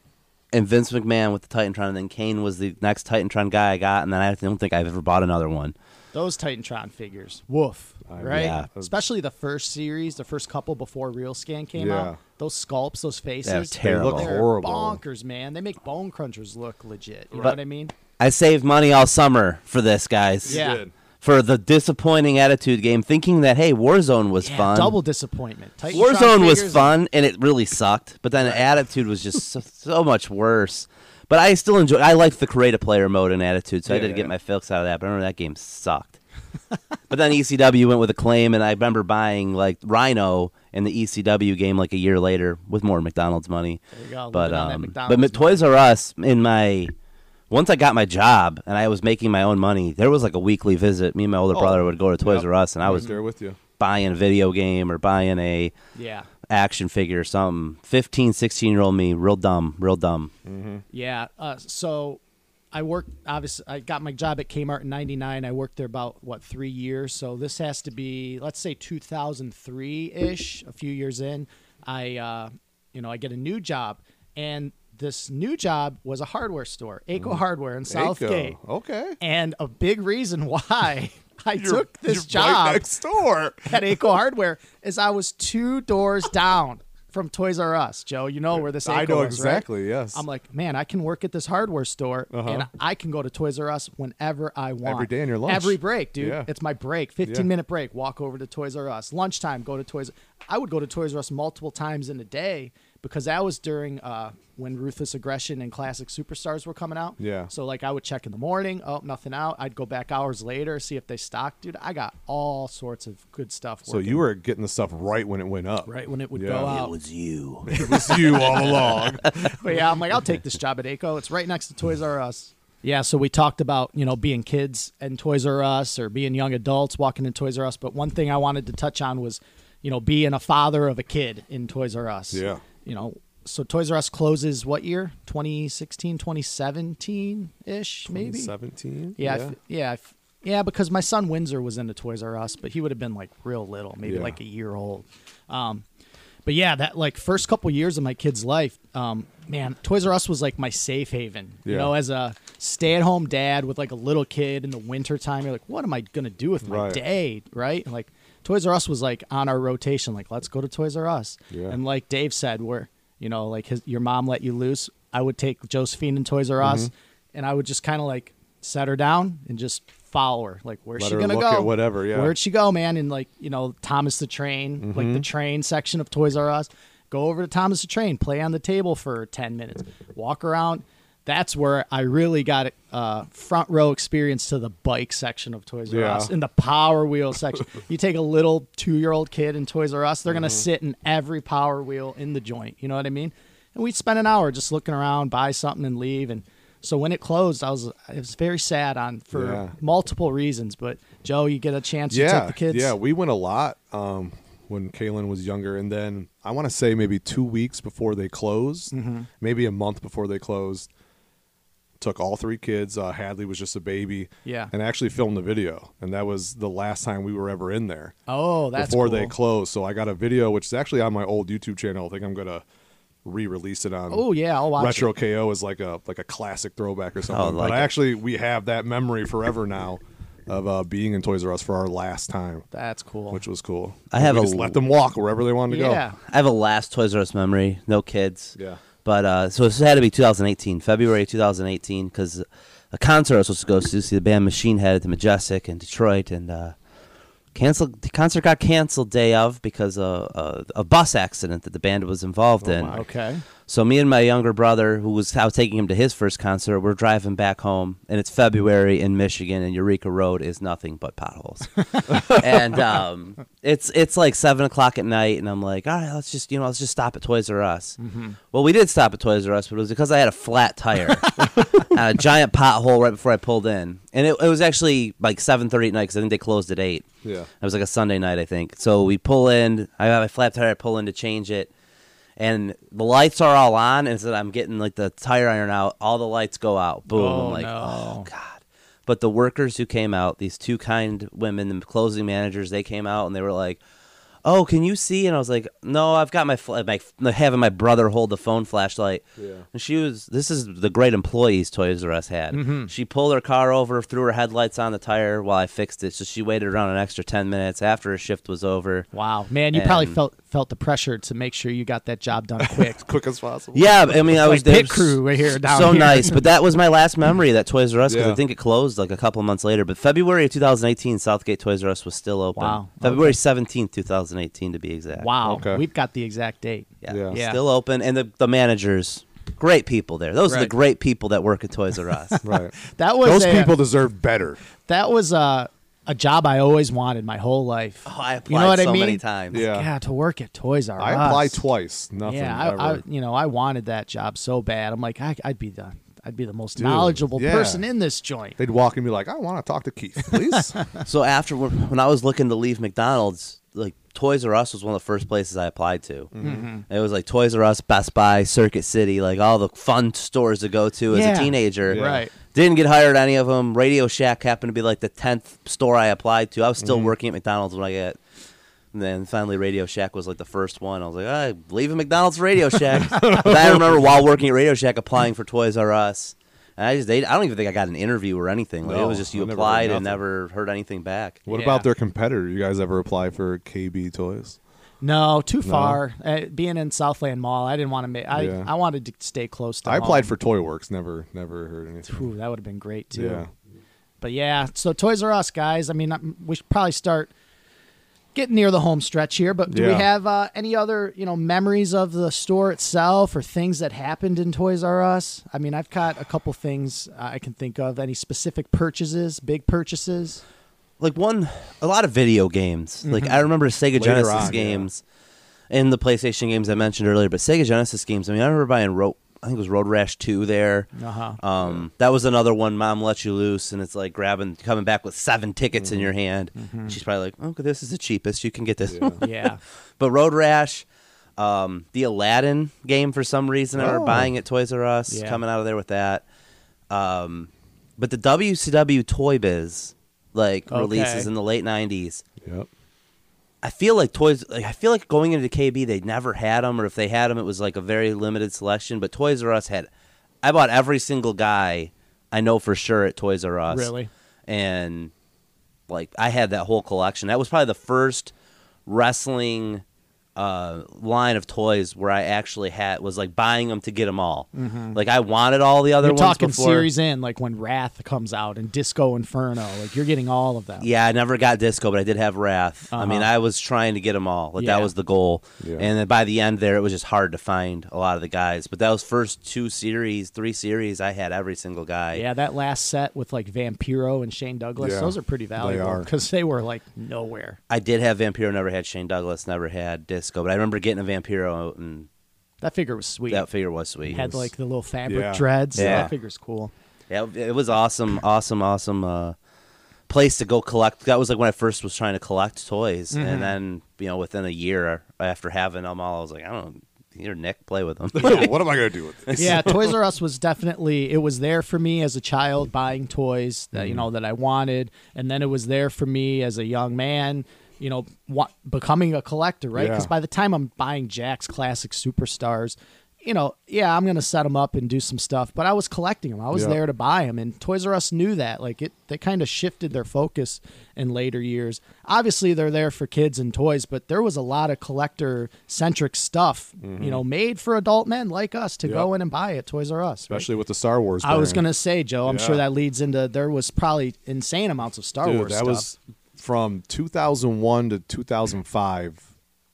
and Vince McMahon with the Titantron, and then Kane was the next Titantron guy I got, and then I don't think I've ever bought another one. Those Titantron figures, woof, I- right? yeah. Especially the first series, the first couple before Real Scan came Yeah. out. Those sculpts, those faces, They're terrible. They're horrible. bonkers, man. They make bone crunchers look legit. You know what I mean? I saved money all summer for this, guys. Yeah. for the disappointing attitude game, thinking that hey, Warzone was Yeah, fun. Double disappointment. Titantron Warzone was fun and it really sucked, but then the attitude was just so, so much worse. But I still enjoy. I liked the create a player mode and attitude, so I Yeah, did get yeah. my fix out of that. But I remember that game sucked. but then ECW went with Acclaim, and I remember buying like Rhino in the ECW game like a year later with more McDonald's money. Go, But um, but Ma- Toys R Us in my once I got my job and I was making my own money, there was like a weekly visit. Me and my older Oh, brother would go to Toys yep. R Us, and I was there with you. buying a video game or buying a Yeah. Action figure or something. 15, 16 year old me, real dumb, real dumb. Yeah. Uh, so I worked, obviously, I got my job at Kmart in 99. I worked there about, what, three years. So this has to be, let's say 2003 ish, a few years in. I, uh, you know, I get a new job. And this new job was a hardware store, Aco Hardware in Southgate. Okay. And a big reason why I You're- took this job right next door. at Aco Hardware is I was two doors down from Toys R Us. Joe, you know where this Aco I know is, right? exactly. Yes. I'm like, man, I can work at this hardware store and I can go to Toys R Us whenever I want. Uh-huh. Every day in your lunch. Every break, dude. Yeah. It's my break. 15 Yeah. minute break. Walk over to Toys R Us. Lunchtime, go to Toys. I would go to Toys R Us multiple times in a day because that was during uh, when Ruthless Aggression and Classic Superstars were coming out. Yeah. So like I would check in the morning. Oh, nothing out. I'd go back hours later see if they stocked. Dude, I got all sorts of good stuff. so you were getting the stuff right when it went up. right when it would Yeah. go It out. It was you. It was you all along. But yeah, I'm like, I'll take this job at ACO. It's right next to Toys R Us. Yeah, so we talked about, you know, being kids and Toys R Us or being young adults walking in Toys R Us. But one thing I wanted to touch on was, you know, being a father of a kid in Toys R Us. Yeah. You know, so Toys R Us closes what year? 2016, 2017 ish, maybe? 17. Yeah, I f- yeah, I f- yeah. Because my son Windsor was into Toys R Us, but he would have been like real little, maybe Yeah. like a year old. Um, but yeah, that like first couple years of my kid's life, um, man, Toys R Us was like my safe haven. You know, as a stay-at-home dad with like a little kid in the winter time, you're like, what am I gonna do with my Right. day, right? And, like Toys R Us was like on our rotation, like let's go to Toys R Us. Yeah. And like Dave said, where you know, like his your mom let you loose, I would take Josephine and Toys R Us, Mm-hmm. and I would just kind of like set her down and just follow her. Like, where's Let she gonna look go? at whatever, yeah. Where'd she go, man? And like, you know, Thomas the Train, like the Mm-hmm. train section of Toys R Us. Go over to Thomas the Train, play on the table for ten minutes, walk around. That's where I really got uh, front row experience to the bike section of Toys R Yeah. Us and the Power Wheel section. you take a little two year old kid in Toys R Us, they're gonna Mm-hmm. sit in every Power Wheel in the joint. You know what I mean? And we'd spend an hour just looking around, buy something, and leave. And so when it closed, I was it was very sad on for Yeah. multiple reasons. But Joe, you get a chance, you yeah, took the kids. yeah, we went a lot um, when Kaylin was younger, and then I want to say maybe two weeks before they closed, Mm-hmm. maybe a month before they closed. Took all three kids. Uh, Hadley was just a baby. Yeah. and actually filmed the video, and that was the last time we were ever in there Oh, that's before cool. they closed. So I got a video, which is actually on my old YouTube channel. I think I'm gonna re-release it on. Oh yeah, I'll watch Retro it. KO is like a like a classic throwback or something. like but it. actually, we have that memory forever now of uh, being in Toys R Us for our last time, That's cool. which was cool. I have we a just let them walk wherever they wanted to go. yeah. I have a last Toys R Us memory. No kids. Yeah. But uh, so this had to be 2018, February 2018, because a concert I was supposed to go to see the band Machine Head at the Majestic in Detroit, and uh, canceled. The concert got canceled day of because of uh, a bus accident that the band was involved in. my. Okay. So me and my younger brother, who was I was taking him to his first concert, we're driving back home, and it's February in Michigan, and Eureka Road is nothing but potholes. and um, it's it's like seven o'clock at night, and I'm like, all right, let's just you know let's just stop at Toys R Us. Well, we did stop at Toys R Us, but it was because I had a flat tire, a giant pothole right before I pulled in, and it, it was actually like seven thirty at night because I think they closed at eight. Yeah. It was like a Sunday night, I think. So we pull in. I have my flat tire. I pull in to change it, and the lights are all on. And so I'm getting like the tire iron out. All the lights go out. Boom. Oh, I'm like, no. oh god. But the workers who came out, these two kind women, the closing managers, they came out and they were like, "Oh, can you see?" And I was like, "No, I've got my fl- my having my brother hold the phone flashlight." Yeah. And she was. This is the great employees Toys R Us had. Mm-hmm. She pulled her car over, threw her headlights on the tire while I fixed it. So she waited around an extra ten minutes after her shift was over. Wow, man, you probably felt felt the pressure to make sure you got that job done quick. Quick as possible. Yeah, I mean, I was like there pit crew right here down so here. nice. But that was my last memory that Toys R Us because Yeah. I think it closed like a couple months later. But February of 2018, Southgate Toys R Us was still open. Wow. February 17th, 2018 to be exact. Wow, Okay. we've got the exact date. Yeah. Yeah. Yeah. Still open, and the the managers, great people there. Those are the Right. great people that work at Toys R Us. Right. That was Those a, people deserve better. That was a a job I always wanted my whole life. Oh, I applied you know what so I mean? many times. Yeah. Yeah, to work at Toys R Us. I applied twice. Nothing. Yeah, I, I, you know, I wanted that job so bad. I'm like, I, I'd be the, I'd be the most Dude, knowledgeable yeah. person in this joint. They'd walk and be like, "I want to talk to Keith, please." So after when when I was looking to leave McDonald's, like Toys R Us was one of the first places I applied to. Mm-hmm. It was like Toys R Us, Best Buy, Circuit City, like all the fun stores to go to as Yeah. a teenager. Yeah. Right. Didn't get hired at any of them. Radio Shack happened to be like the tenth store I applied to. I was still Mm-hmm. working at McDonald's when I get. And then finally, Radio Shack was like the first one. I was like, I leaving McDonald's Radio Shack. but I remember while working at Radio Shack applying for Toys R Us. And I just, they, I don't even think I got an interview or anything. Like it was just you I never applied and never heard anything back. what Yeah. about their competitor? You guys ever apply for KB Toys? No, too far. Uh, being in Southland Mall, I didn't want to make. I, Yeah. I wanted to stay close to. I applied home. for Toy Works. Never, never heard anything. Ooh, that would have been great too. Yeah. But yeah, so Toys R Us, guys. I mean, um, we should probably start getting near the home stretch here. But do we have uh, any other, you know, memories of the store itself or things that happened in Toys R Us? I mean, I've got a couple things I can think of. Any specific purchases, big purchases? like one a lot of video games. Like I remember Sega Later Genesis on, yeah. games and the PlayStation games I mentioned earlier, but Sega Genesis games. I mean, I remember buying Ro- I think it was Road Rash Two there. Uh-huh. Um, that was another one. Mom lets you loose, and it's like grabbing, coming back with seven tickets in your hand. She's probably like, "Okay, this is the cheapest. You can get this." Yeah. Yeah. but Road Rash, um, the Aladdin game for some reason, I remember Oh. buying at Toys R Us, Yeah. coming out of there with that. Um, but the WCW Toy Biz like Okay. releases in the late '90s. Yep. I feel like toys. Like, I feel like going into KB, they never had them, or if they had them, it was like a very limited selection. But Toys R Us had. I bought every single guy I know for sure at Toys R Us. Really? And like I had that whole collection. That was probably the first wrestling uh, line of toys where I actually had was like buying them to get them all. Like I wanted all the other You're ones talking before. series in, like when Wrath comes out and Disco Inferno. Like you're getting all of them. Yeah, I never got disco, but I did have Wrath. I mean, Uh-huh. I was trying to get them all. Like Yeah. that was the goal. Yeah. And then by the end there, it was just hard to find a lot of the guys. But those first two series, three series, I had every single guy. Yeah, that last set with like Vampiro and Shane Douglas, Yeah, those are pretty valuable are. because they were like nowhere. I did have Vampiro, never had Shane Douglas, never had disco. But I remember getting a Vampiro, and That figure was sweet. that figure was sweet. had like the little fabric Yeah. dreads. Yeah. That figure's cool. Yeah, it was awesome, awesome, awesome uh, place to go collect. That was like when I first was trying to collect toys, Mm-hmm. and then you know within a year after having them all, I was like, I don't. Know, here, Nick, play with them. what am I gonna do with this? yeah, Toys R Us was definitely it was there for me as a child buying toys that Mm-hmm. you know that I wanted, and then it was there for me as a young man, you know, wa- becoming a collector, right? Because Yeah. by the time I'm buying Jakks classic superstars, you know, yeah, I'm gonna set them up and do some stuff, but I was collecting them. I was Yeah. there to buy them, and Toys R Us knew that. Like it, they kind of shifted their focus in later years. Obviously, they're there for kids and toys, but there was a lot of collector centric stuff, you mm-hmm. know, made for adult men like us to Yep. go in and buy at Toys R Us. right? Especially with the Star Wars. I was gonna say, Joe. I'm sure that leads into there was probably insane amounts of Star Dude, Wars that stuff. was from 2001 to 2005.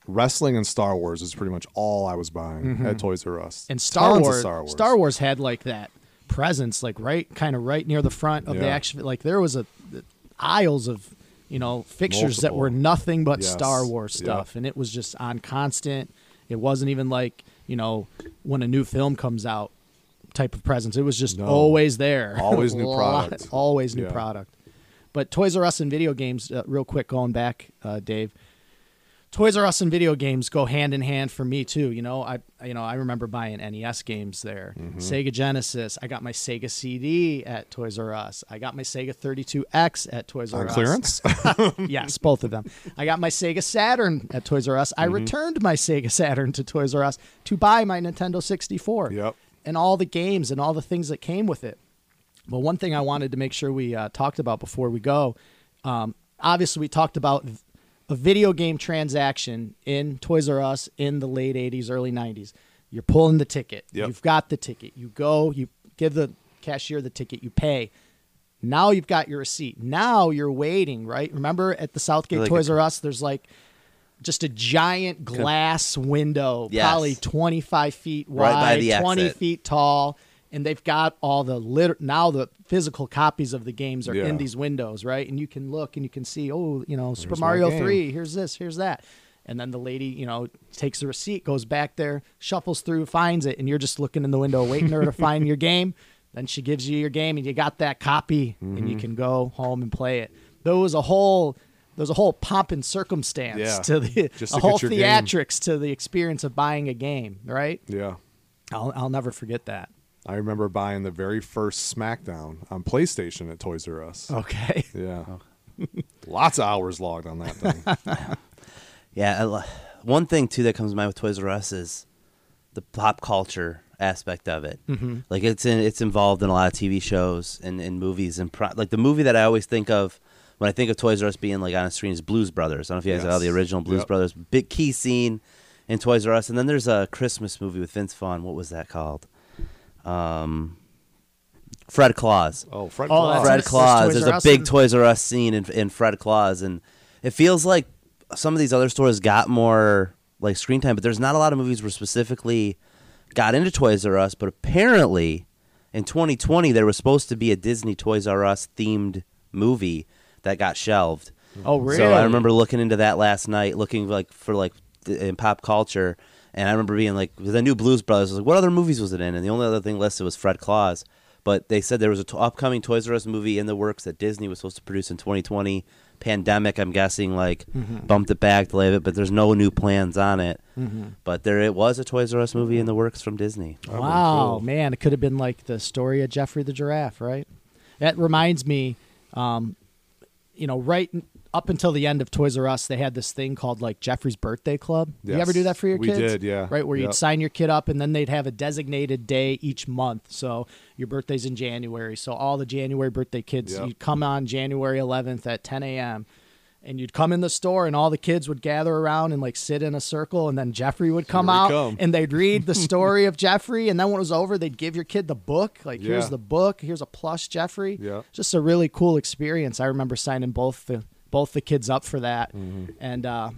Wrestling and Star Wars is pretty much all I was buying mm-hmm. at Toys R Us. and Star Tons Wars, Star Wars. Star Wars had like that presence, like right, kind of right near the front of the Yeah. action. Like there was a the aisles of you know fixtures that were nothing but Yes. Star Wars Yep. stuff, and it was just on constant. It wasn't even like you know when a new film comes out type of presence. It was just No. always there, Always new product. always new Yeah. product. But Toys R Us and video games, uh, real quick, going back, uh, Dave. Toys R Us and video games go hand in hand for me too. You know, I you know I remember buying NES games there, Mm-hmm. Sega Genesis. I got my Sega CD at Toys R Us. I got my Sega 32X at Toys R On Us. clearance? yes, both of them. I got my Sega Saturn at Toys R Us. Mm-hmm. I returned my Sega Saturn to Toys R Us to buy my Nintendo 64. Yep. And all the games and all the things that came with it. But one thing I wanted to make sure we uh, talked about before we go, um, obviously we talked about a video game transaction in Toys R Us in the late '80s, early '90s. You're pulling the ticket. Yep. You've got the ticket. You go. You give the cashier the ticket. You pay. Now you've got your receipt. Now you're waiting, right? Remember at the Southgate Like Toys R Us, there's like just a giant glass window, Yes. probably 25 feet Right wide, the 20 exit. feet tall, and they've got all the lit- now the physical copies of the games are Yeah. in these windows, right? And you can look and you can see, oh, you know, Super Here's Mario 3, here's this, here's that. And then the lady, you know, takes the receipt, goes back there, shuffles through, finds it, and you're just looking in the window waiting her to find your game. Then she gives you your game and you got that copy and Mm-hmm. you can go home and play it. There was a whole there's a whole pomp and circumstance Yeah, to the just a whole your game. theatrics to the experience of buying a game, right? yeah. I'll I'll never forget that. I remember buying the very first SmackDown on PlayStation at Toys R Us. Okay. Yeah. Lots of hours logged on that thing. Yeah, lo- one thing too that comes to mind with Toys R Us is the pop culture aspect of it. Mm-hmm. Like it's in, it's involved in a lot of TV shows and, and movies and pro- like the movie that I always think of when I think of Toys R Us being like on a screen is Blues Brothers. I don't know if you guys Yes. saw the original Blues Yep. Brothers. Big key scene in Toys R Us, and then there's a Christmas movie with Vince Vaughn. What was that called? Um, Fred Claus. Oh, Fred Oh, Claus. that's Fred There's Claus. Toys There's R a Us big in- Toys R Us scene in, in Fred Claus, and it feels like some of these other stores got more like screen time, but there's not a lot of movies where specifically got into Toys R Us. But apparently, in 2020, there was supposed to be a Disney Toys R Us themed movie that got shelved. Oh, really? So I remember looking into that last night, looking like for like th- in pop culture, and I remember being like, because I knew Blues Brothers. I was like, what other movies was it in? And the only other thing listed was Fred Claus. But they said there was a t- upcoming Toys R Us movie in the works that Disney was supposed to produce in 2020. Pandemic, I'm guessing, like bumped it back, delayed it, but there's no new plans on it. But there, it was a Toys R Us movie in the works from Disney. Oh, Wow, cool. man, it could have been like the story of Geoffrey the giraffe, right? That reminds me, um, you know, right n- up until the end of Toys R Us, they had this thing called like Geoffrey's Birthday Club. You ever do that for your we kids? did, yeah. Right, where you'd sign your kid up, and then they'd have a designated day each month. So your birthday's in January, so all the January birthday kids, Yep. you'd come on January 11th at 10 a.m. And you'd come in the store, and all the kids would gather around and like sit in a circle, and then Geoffrey would come out, come. and they'd read the story of Geoffrey, and then when it was over, they'd give your kid the book. Like, here's the book, here's a plush Jeffrey. Yeah. Just a really cool experience. I remember signing both the both the kids up for that, Mm-hmm. and uh,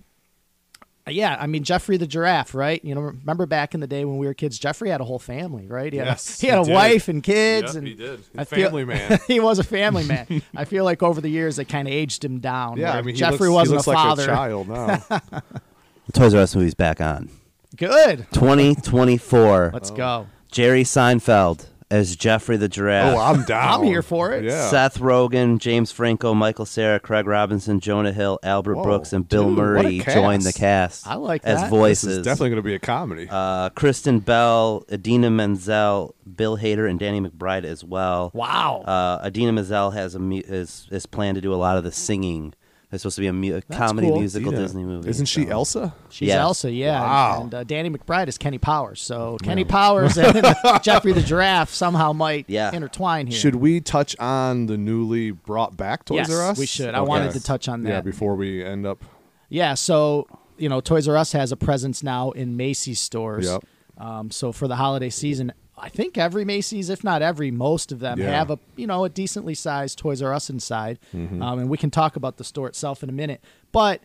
yeah, I mean Geoffrey the giraffe, right? You know, remember back in the day when we were kids, Geoffrey had a whole family, right? He had, Yes, a, he had he a did. wife and kids, Yep, and he did. I A feel- family man. he was a family man. I feel like over the years they kind of aged him down. Yeah, where I mean, he Geoffrey looks, wasn't looks a father. like a child now. Toys R Us movie's back on. Good. 2024. Let's go. Jerry Seinfeld as Geoffrey the Giraffe. oh, I'm down. I'm here for it. Yeah. Seth Rogen, James Franco, Michael Cera, Craig Robinson, Jonah Hill, Albert Whoa, Brooks, and Bill dude, Murray cast. joined the cast. I like as that. This voices. is definitely going to be a comedy. uh, Kristen Bell, Idina Menzel, Bill Hader, and Danny McBride as well. Wow. Uh, Idina Menzel has a mu- is is planned to do a lot of the singing. It's supposed to be a, mu- a comedy cool. musical Yeah. Disney movie. Isn't she so- Elsa? She's Yes. Elsa, yeah. Wow. And uh, Danny McBride is Kenny Powers. So Kenny Powers and Geoffrey the Giraffe somehow might Yeah. intertwine here. Should we touch on the newly brought back Toys Yes, R Us? we should. I wanted to touch on Yeah, that. before we end up. Yeah, so you know, Toys R Us has a presence now in Macy's stores. Yep. Um, so for the holiday season, I think every Macy's, if not every, most of them Yeah. have a you know a decently sized Toys R Us inside, Mm-hmm. um, and we can talk about the store itself in a minute. But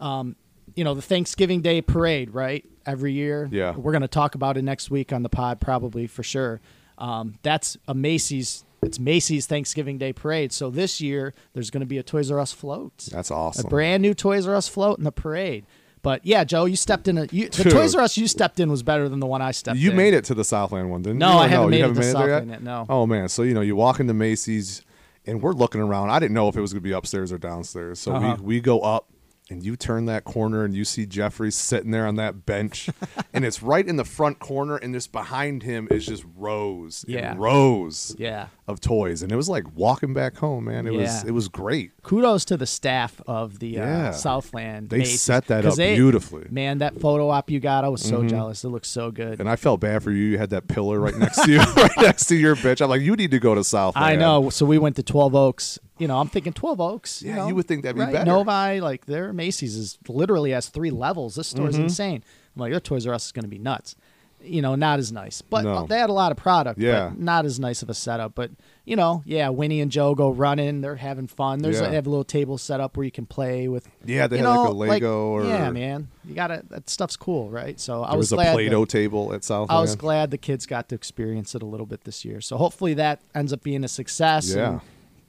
um, you know, the Thanksgiving Day parade, right? Every year, Yeah. we're going to talk about it next week on the pod, probably for sure. Um, that's a Macy's. It's Macy's Thanksgiving Day parade. So this year, there's going to be a Toys R Us float. That's awesome. A brand new Toys R Us float in the parade. But yeah, Joe, you stepped in a you, the Dude. Toys R Us you stepped in was better than the one I stepped You in. made it to the Southland one, didn't No, you? Or I haven't you made it haven't to Southland yet? no. Oh man, so you know you walk into Macy's and we're looking around. I didn't know if it was going to be upstairs or downstairs, so Uh-huh. we we go up and you turn that corner and you see Geoffrey sitting there on that bench, and it's right in the front corner, and just behind him is just rows Yeah. and rows Yeah. of toys, and it was like walking back home, man. It was it was great. Kudos to the staff of the Yeah. uh, Southland. They Macy's, set that up they- beautifully. Mm-hmm. Man, that photo op you got, I was so jealous. It looks so good. And I felt bad for you. You had that pillar right next to you, right next to your bitch. I'm like, you need to go to Southland. I know. So we went to 12 Oaks. You know, I'm thinking 12 Oaks. Yeah, know, you would think that'd be right? better. Novi, like their Macy's is literally has three levels. This store's Mm-hmm. insane. I'm like, their Toys R Us is going to be nuts. You know, not as nice, but No. they had a lot of product. Yeah. but not as nice of a setup. But you know, yeah, Winnie and Joe go running. They're having fun. There's Yeah. they have a little table set up where you can play with. Yeah, they you had like a Lego or yeah, man, you gotta that stuff's cool, right? So I was, was, a glad Play-Doh that- table at South. I was glad the kids got to experience it a little bit this year. So hopefully that ends up being a success. Yeah. And,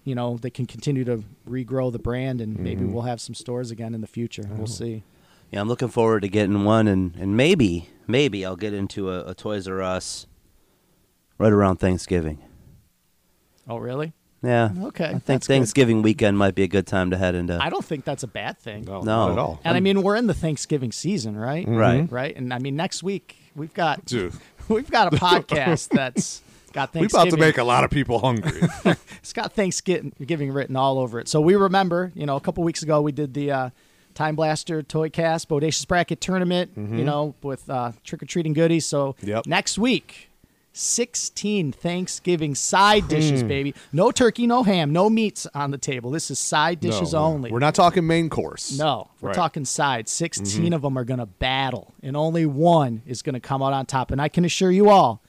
you know, they can continue to regrow the brand and maybe Mm-hmm. we'll have some stores again in the future. Oh. We'll see. Yeah, I'm looking forward to getting one, and, and maybe maybe I'll get into a, a Toys R Us right around Thanksgiving. Oh, really? Yeah. Okay, I think that's good. Thanksgiving weekend might be a good time to head into. I don't think that's a bad thing. no, No. not at all. And I mean, we're in the Thanksgiving season, right? Right. Right. And I mean, next week we've got Dude. we've got a podcast that's got we Thanksgiving. about to make a lot of people hungry. it's got Thanksgiving written all over it. So we remember, you know, a couple weeks ago we did the uh, Time Blaster Toy Cast Bodacious Bracket Tournament, you know, with uh, trick or treating goodies. So Mm-hmm. Yep. next week, 16 Thanksgiving side Hmm. dishes, baby. No turkey, no ham, no meats on the table. This is side dishes No, only. We're not talking main course. No, we're Right. Mm-hmm. talking sides. 16 of them are going to battle, and only one is going to come out on top. And I can assure you all,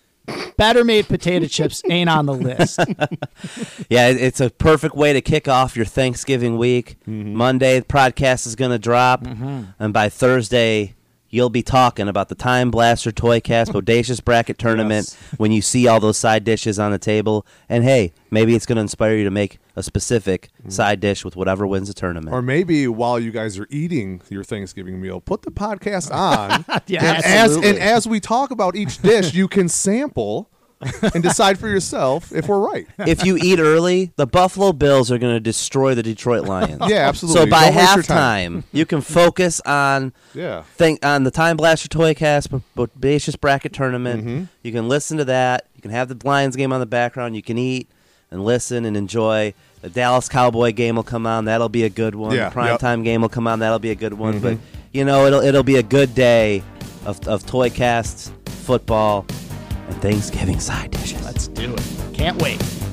better made potato chips ain't on the list. Yeah, it's a perfect way to kick off your Thanksgiving week. Mm-hmm. Monday, the podcast is going to drop, and by Thursday, you'll be talking about the Time Blaster Toy Cast Bodacious Bracket Tournament when you see all those side dishes on the table. And hey, maybe it's going to inspire you to make a specific mm. side dish with whatever wins the tournament. Or maybe while you guys are eating your Thanksgiving meal, put the podcast on. Yeah, and as and as we talk about each dish, you can sample and decide for yourself if we're right. if you eat early, the Buffalo Bills are going to destroy the Detroit Lions. Yeah, absolutely. So by Don't waste time. halftime, you can focus on Yeah. think on the Time Blaster Toy Cast Bodacious Bracket Tournament. Mm-hmm. You can listen to that. You can have the Lions game on the background. You can eat and listen and enjoy. The Dallas Cowboy game will come on. That'll be a good one. Yeah, the prime yep. Mm-hmm. time game will come on. That'll be a good one. But you know, it'll it'll be a good day of of Toy Casts, football, Thanksgiving side dishes. Let's do it. Can't wait.